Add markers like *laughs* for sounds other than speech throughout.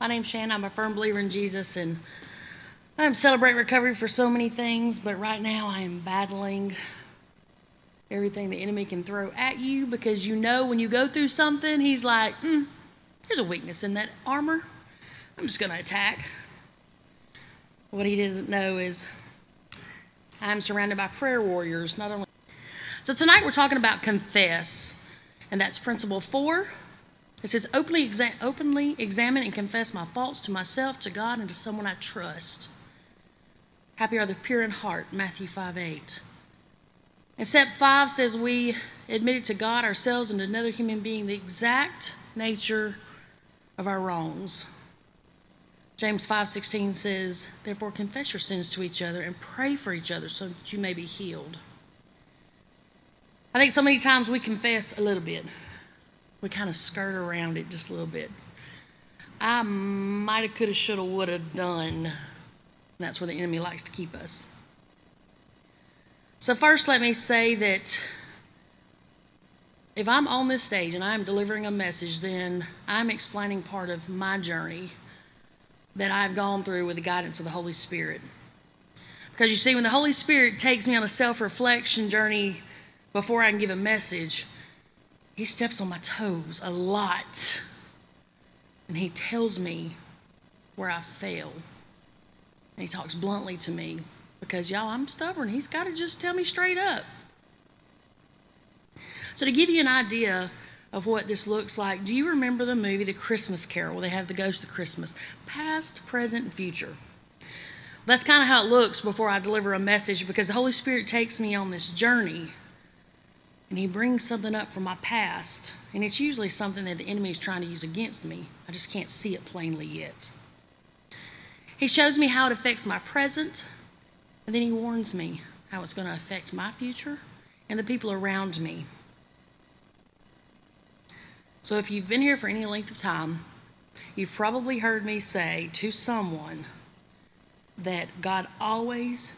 My name's Shannon. I'm a firm believer in Jesus, and I'm celebrating recovery for so many things, but right now I am battling everything the enemy can throw at you because you know when you go through something, he's like, mm, there's a weakness in that armor. I'm just going to attack. What he doesn't know is I'm surrounded by prayer warriors, not only. So tonight we're talking about confess, and that's principle four. It says, openly, exa- openly examine and confess my faults to myself, to God, and to someone I trust. Happy are the pure in heart, Matthew 5 8. And step five says we admit it to God, ourselves, and another human being the exact nature of our wrongs. James 5:16 says, "Therefore confess your sins to each other and pray for each other so that you may be healed." I think so many times we confess a little bit. We kind of skirt around it just a little bit. I might have, could have, should have, would have done. That's where the enemy likes to keep us. So, first, let me say that if I'm on this stage and I'm delivering a message, then I'm explaining part of my journey that I've gone through with the guidance of the Holy Spirit. Because you see, when the Holy Spirit takes me on a self reflection journey before I can give a message, He steps on my toes a lot. And He tells me where I fail. And he talks bluntly to me because, y'all, I'm stubborn. He's got to just tell me straight up. So, to give you an idea of what this looks like, do you remember the movie The Christmas Carol where they have the ghost of Christmas? Past, present, and future. That's kind of how it looks before I deliver a message because the Holy Spirit takes me on this journey and He brings something up from my past. And it's usually something that the enemy is trying to use against me. I just can't see it plainly yet. He shows me how it affects my present, and then he warns me how it's going to affect my future and the people around me. So, if you've been here for any length of time, you've probably heard me say to someone that God always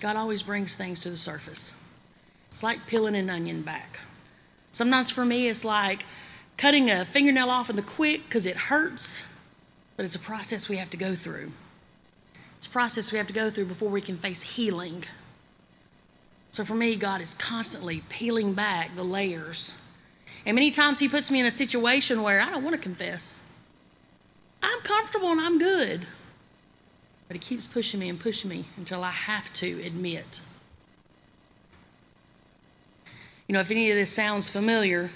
God always brings things to the surface. It's like peeling an onion back. Sometimes for me it's like cutting a fingernail off in the quick because it hurts but it's a process we have to go through. It's a process we have to go through before we can face healing. So for me, God is constantly peeling back the layers. And many times He puts me in a situation where I don't want to confess. I'm comfortable and I'm good. But He keeps pushing me and pushing me until I have to admit. You know, if any of this sounds familiar,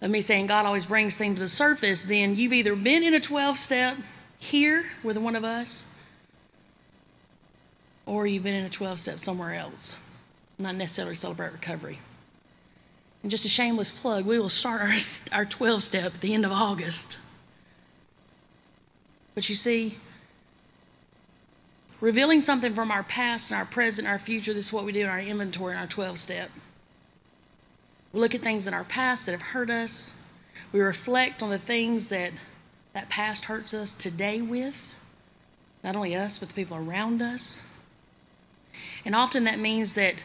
of me saying God always brings things to the surface, then you've either been in a 12 step here with one of us, or you've been in a 12 step somewhere else, not necessarily celebrate recovery. And just a shameless plug, we will start our, *laughs* our 12 step at the end of August. But you see, revealing something from our past and our present, and our future, this is what we do in our inventory in our 12 step. We look at things in our past that have hurt us. We reflect on the things that that past hurts us today with, not only us, but the people around us. And often that means that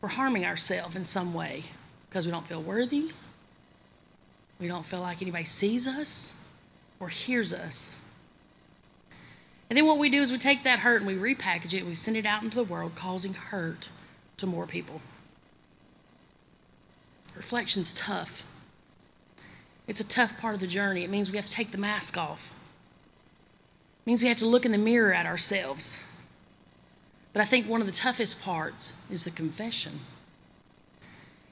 we're harming ourselves in some way because we don't feel worthy, we don't feel like anybody sees us or hears us. And then what we do is we take that hurt and we repackage it and we send it out into the world, causing hurt to more people. Reflection's tough. It's a tough part of the journey. It means we have to take the mask off. It means we have to look in the mirror at ourselves. But I think one of the toughest parts is the confession.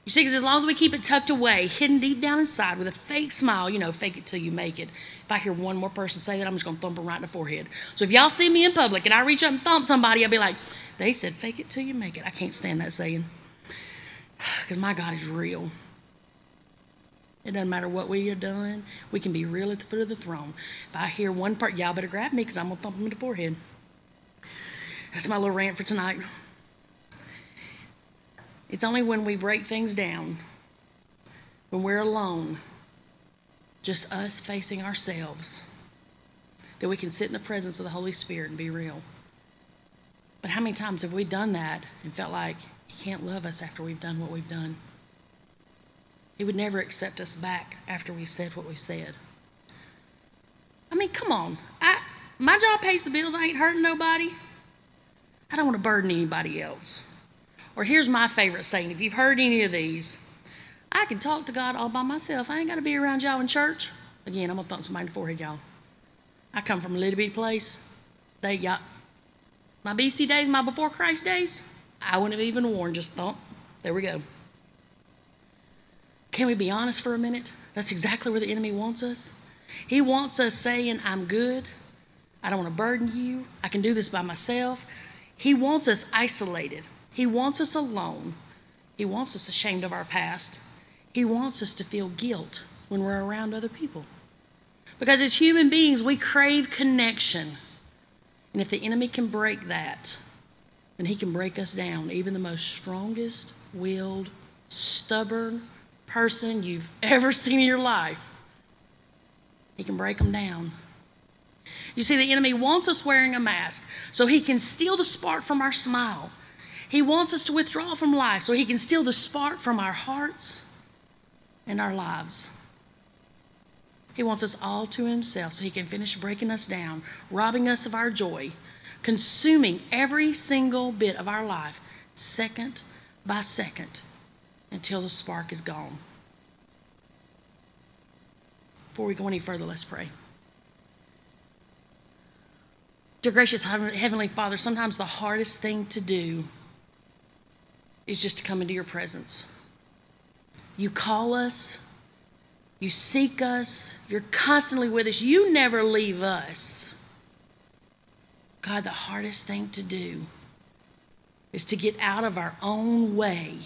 You see, because as long as we keep it tucked away, hidden deep down inside with a fake smile, you know, fake it till you make it. If I hear one more person say that, I'm just going to thump them right in the forehead. So if y'all see me in public and I reach up and thump somebody, I'll be like, they said fake it till you make it. I can't stand that saying because my God is real. It doesn't matter what we are doing. We can be real at the foot of the throne. If I hear one part, y'all better grab me because I'm going to thump him in the forehead. That's my little rant for tonight. It's only when we break things down, when we're alone, just us facing ourselves, that we can sit in the presence of the Holy Spirit and be real. But how many times have we done that and felt like he can't love us after we've done what we've done? He would never accept us back after we said what we said. I mean, come on. I, my job pays the bills. I ain't hurting nobody. I don't want to burden anybody else. Or here's my favorite saying if you've heard any of these, I can talk to God all by myself. I ain't got to be around y'all in church. Again, I'm going to thump somebody in the forehead, y'all. I come from a little bitty place. They, y'all, my BC days, my before Christ days, I wouldn't have even worn, just thump. There we go. Can we be honest for a minute? That's exactly where the enemy wants us. He wants us saying, I'm good. I don't want to burden you. I can do this by myself. He wants us isolated. He wants us alone. He wants us ashamed of our past. He wants us to feel guilt when we're around other people. Because as human beings, we crave connection. And if the enemy can break that, then he can break us down. Even the most strongest willed, stubborn person you've *laughs* ever seen in your life, he can break them down. You see, the enemy wants us wearing a mask so he can steal the spark from our smile. He wants us to withdraw from life so he can steal the spark from our hearts and our lives. He wants us all to himself so he can finish breaking us down, robbing us of our joy, consuming every single bit of our life, second by second, until the spark is gone. Before we go any further, let's pray. Dear gracious Heavenly Father, sometimes the hardest thing to do is just to come into your presence. You call us, you seek us, you're constantly with us, you never leave us. God, the hardest thing to do is to get out of our own way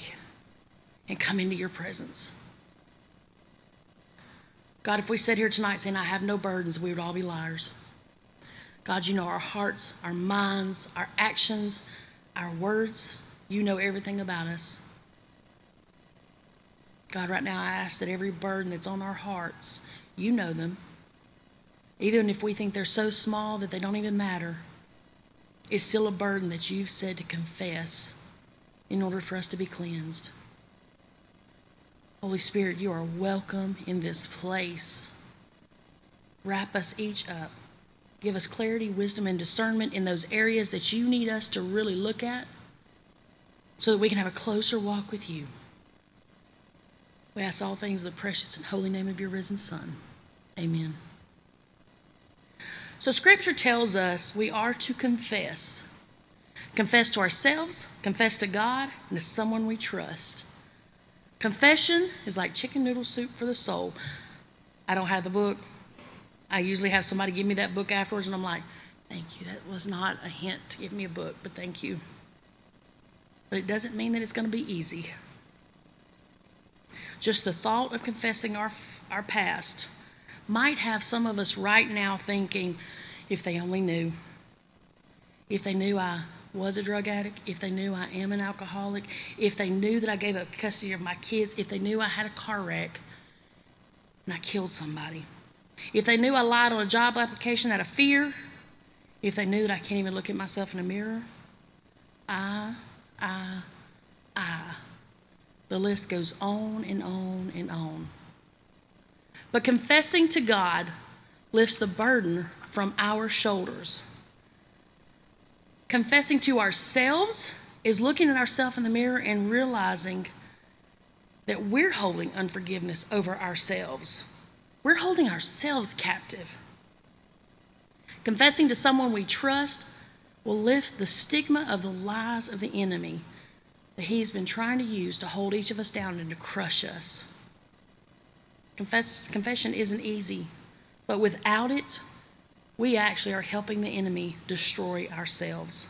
and come into your presence. God, if we sat here tonight saying, I have no burdens, we would all be liars. God, you know our hearts, our minds, our actions, our words. You know everything about us. God, right now I ask that every burden that's on our hearts, you know them. Even if we think they're so small that they don't even matter, it's still a burden that you've said to confess in order for us to be cleansed. Holy Spirit, you are welcome in this place. Wrap us each up. Give us clarity, wisdom, and discernment in those areas that you need us to really look at so that we can have a closer walk with you. We ask all things in the precious and holy name of your risen Son. Amen. So, Scripture tells us we are to confess. Confess to ourselves, confess to God, and to someone we trust. Confession is like chicken noodle soup for the soul. I don't have the book. I usually have somebody give me that book afterwards, and I'm like, thank you. That was not a hint to give me a book, but thank you. But it doesn't mean that it's going to be easy. Just the thought of confessing our, our past might have some of us right now thinking, if they only knew. If they knew I was a drug addict, if they knew I am an alcoholic, if they knew that I gave up custody of my kids, if they knew I had a car wreck and I killed somebody, if they knew I lied on a job application out of fear, if they knew that I can't even look at myself in a mirror, I, I, I. The list goes on and on and on. But confessing to God lifts the burden from our shoulders. Confessing to ourselves is looking at ourselves in the mirror and realizing that we're holding unforgiveness over ourselves. We're holding ourselves captive. Confessing to someone we trust will lift the stigma of the lies of the enemy that he's been trying to use to hold each of us down and to crush us. Confess, confession isn't easy, but without it, we actually are helping the enemy destroy ourselves.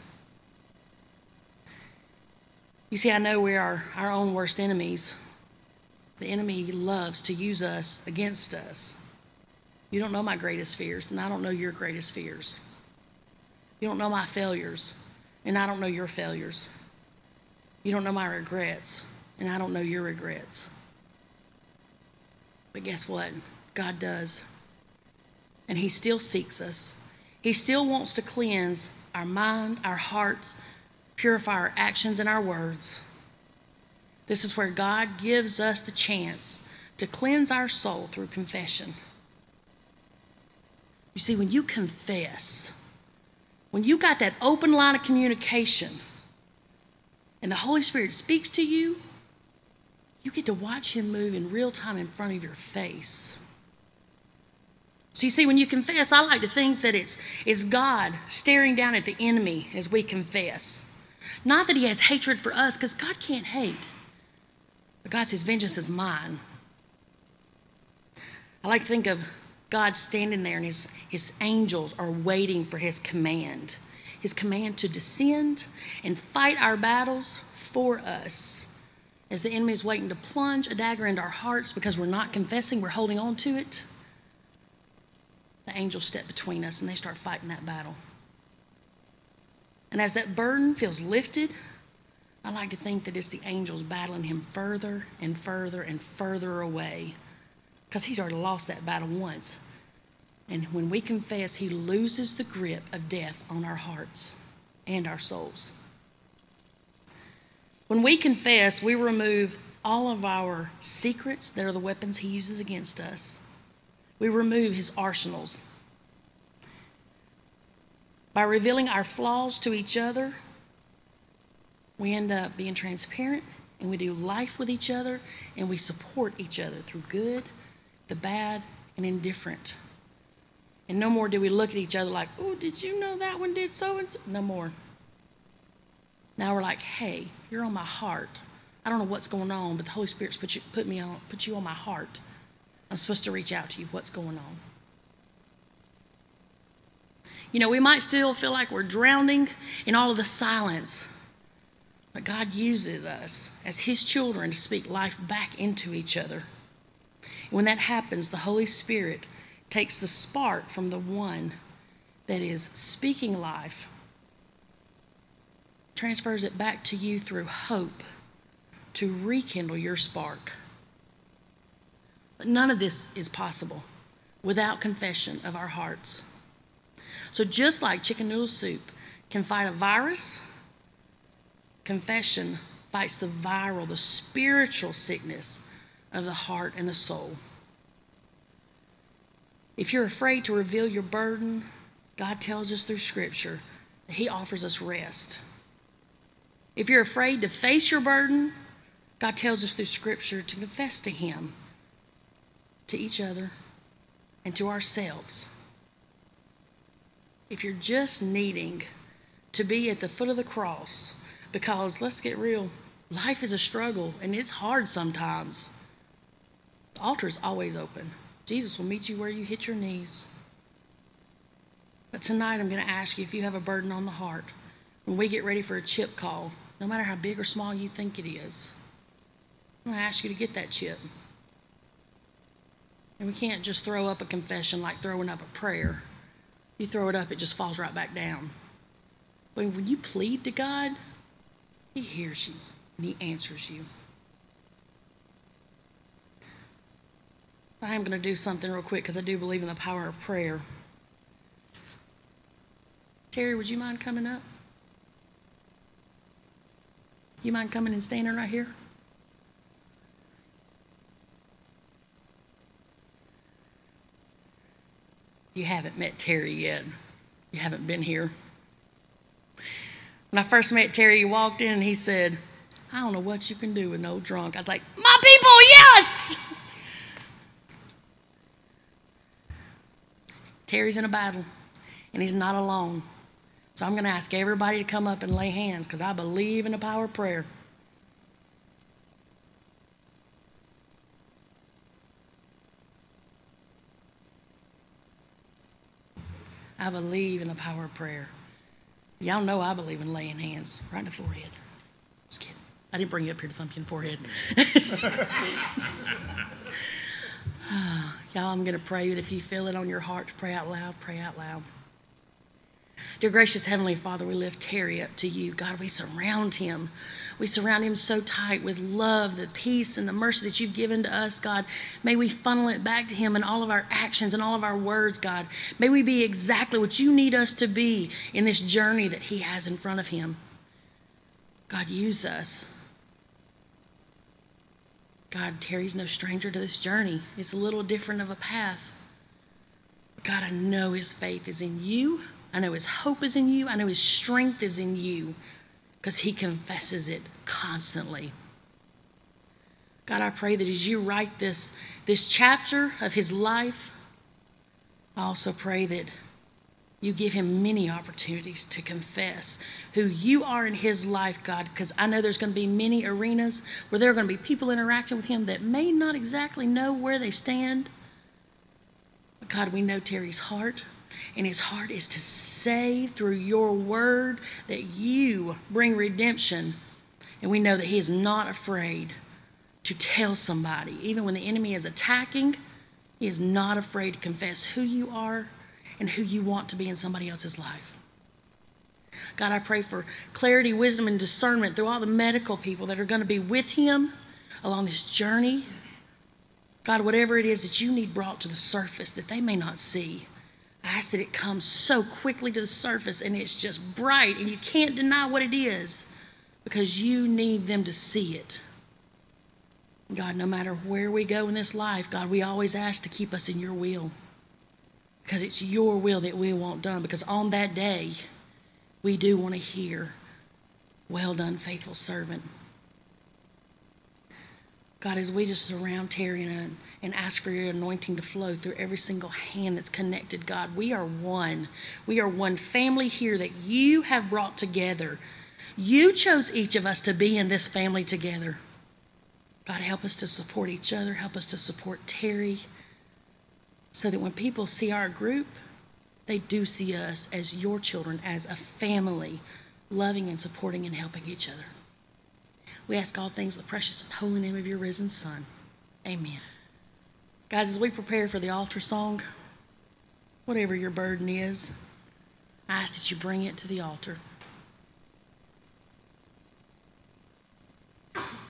You see, I know we are our own worst enemies. The enemy loves to use us against us. You don't know my greatest fears, and I don't know your greatest fears. You don't know my failures, and I don't know your failures. You don't know my regrets, and I don't know your regrets. But guess what? God does and He still seeks us. He still wants to cleanse our mind, our hearts, purify our actions and our words. This is where God gives us the chance to cleanse our soul through confession. You see, when you confess, when you got that open line of communication and the Holy Spirit speaks to you, you get to watch Him move in real time in front of your face. So you see, when you confess, I like to think that it's, it's God staring down at the enemy as we confess. Not that He has hatred for us, because God can't hate. But God says, Vengeance is mine. I like to think of God standing there and his, his angels are waiting for his command. His command to descend and fight our battles for us. As the enemy is waiting to plunge a dagger into our hearts because we're not confessing, we're holding on to it, the angels step between us and they start fighting that battle. And as that burden feels lifted, I like to think that it's the angels battling him further and further and further away because he's already lost that battle once. And when we confess, he loses the grip of death on our hearts and our souls. When we confess, we remove all of our secrets that are the weapons he uses against us. We remove his arsenals. By revealing our flaws to each other, we end up being transparent and we do life with each other and we support each other through good the bad, and indifferent. And no more do we look at each other like, oh, did you know that one did so and so? No more. Now we're like, hey, you're on my heart. I don't know what's going on, but the Holy Spirit's put you, put me on, put you on my heart. I'm supposed to reach out to you. What's going on? You know, we might still feel like we're drowning in all of the silence, but God uses us as His children to speak life back into each other. When that happens, the Holy Spirit takes the spark from the one that is speaking life, transfers it back to you through hope to rekindle your spark. But none of this is possible without confession of our hearts. So, just like chicken noodle soup can fight a virus, confession fights the viral, the spiritual sickness of the heart and the soul. If you're afraid to reveal your burden, God tells us through Scripture that He offers us rest. If you're afraid to face your burden, God tells us through Scripture to confess to Him, to each other, and to ourselves. If you're just needing to be at the foot of the cross, because let's get real, life is a struggle and it's hard sometimes. The altar is always open. Jesus will meet you where you hit your knees. But tonight I'm going to ask you if you have a burden on the heart. When we get ready for a chip call, no matter how big or small you think it is, I'm going to ask you to get that chip. And we can't just throw up a confession like throwing up a prayer. You throw it up, it just falls right back down. But when you plead to God, He hears you and He answers you. I am going to do something real quick because I do believe in the power of prayer. Terry, would you mind coming up? You mind coming and standing right here? You haven't met Terry yet. You haven't been here. When I first met Terry, he walked in and he said, I don't know what you can do with no drunk. I was like, My people, yes! Terry's in a battle, and he's not alone. So I'm going to ask everybody to come up and lay hands because I believe in the power of prayer. I believe in the power of prayer. Y'all know I believe in laying hands right in the forehead. Just kidding. I didn't bring you up here to thump you in the forehead. *laughs* Ah, y'all, I'm going to pray, but if you feel it on your heart to pray out loud, pray out loud. Dear gracious Heavenly Father, we lift Terry up to you. God, we surround him. We surround him so tight with love, the peace, and the mercy that you've given to us, God. May we funnel it back to him in all of our actions and all of our words, God. May we be exactly what you need us to be in this journey that he has in front of him. God, use us. God, Terry's no stranger to this journey. It's a little different of a path. God, I know his faith is in you. I know his hope is in you. I know his strength is in you because he confesses it constantly. God, I pray that as you write this, this chapter of his life, I also pray that you give him many opportunities to confess who you are in his life, God, because I know there's going to be many arenas where there are going to be people interacting with him that may not exactly know where they stand. But God, we know Terry's heart, and his heart is to say through your word that you bring redemption. And we know that he is not afraid to tell somebody, even when the enemy is attacking, he is not afraid to confess who you are and who you want to be in somebody else's life. God, I pray for clarity, wisdom, and discernment through all the medical people that are going to be with him along this journey. God, whatever it is that you need brought to the surface that they may not see, I ask that it comes so quickly to the surface and it's just bright and you can't deny what it is because you need them to see it. God, no matter where we go in this life, God, we always ask to keep us in your will because it's your will that we want done. Because on that day, we do want to hear, Well done, faithful servant. God, as we just surround Terry and, uh, and ask for your anointing to flow through every single hand that's connected, God, we are one. We are one family here that you have brought together. You chose each of us to be in this family together. God, help us to support each other. Help us to support Terry so that when people see our group, they do see us as your children, as a family, loving and supporting and helping each other. We ask all things in the precious and holy name of your risen Son. Amen. Guys, as we prepare for the altar song, whatever your burden is, I ask that you bring it to the altar.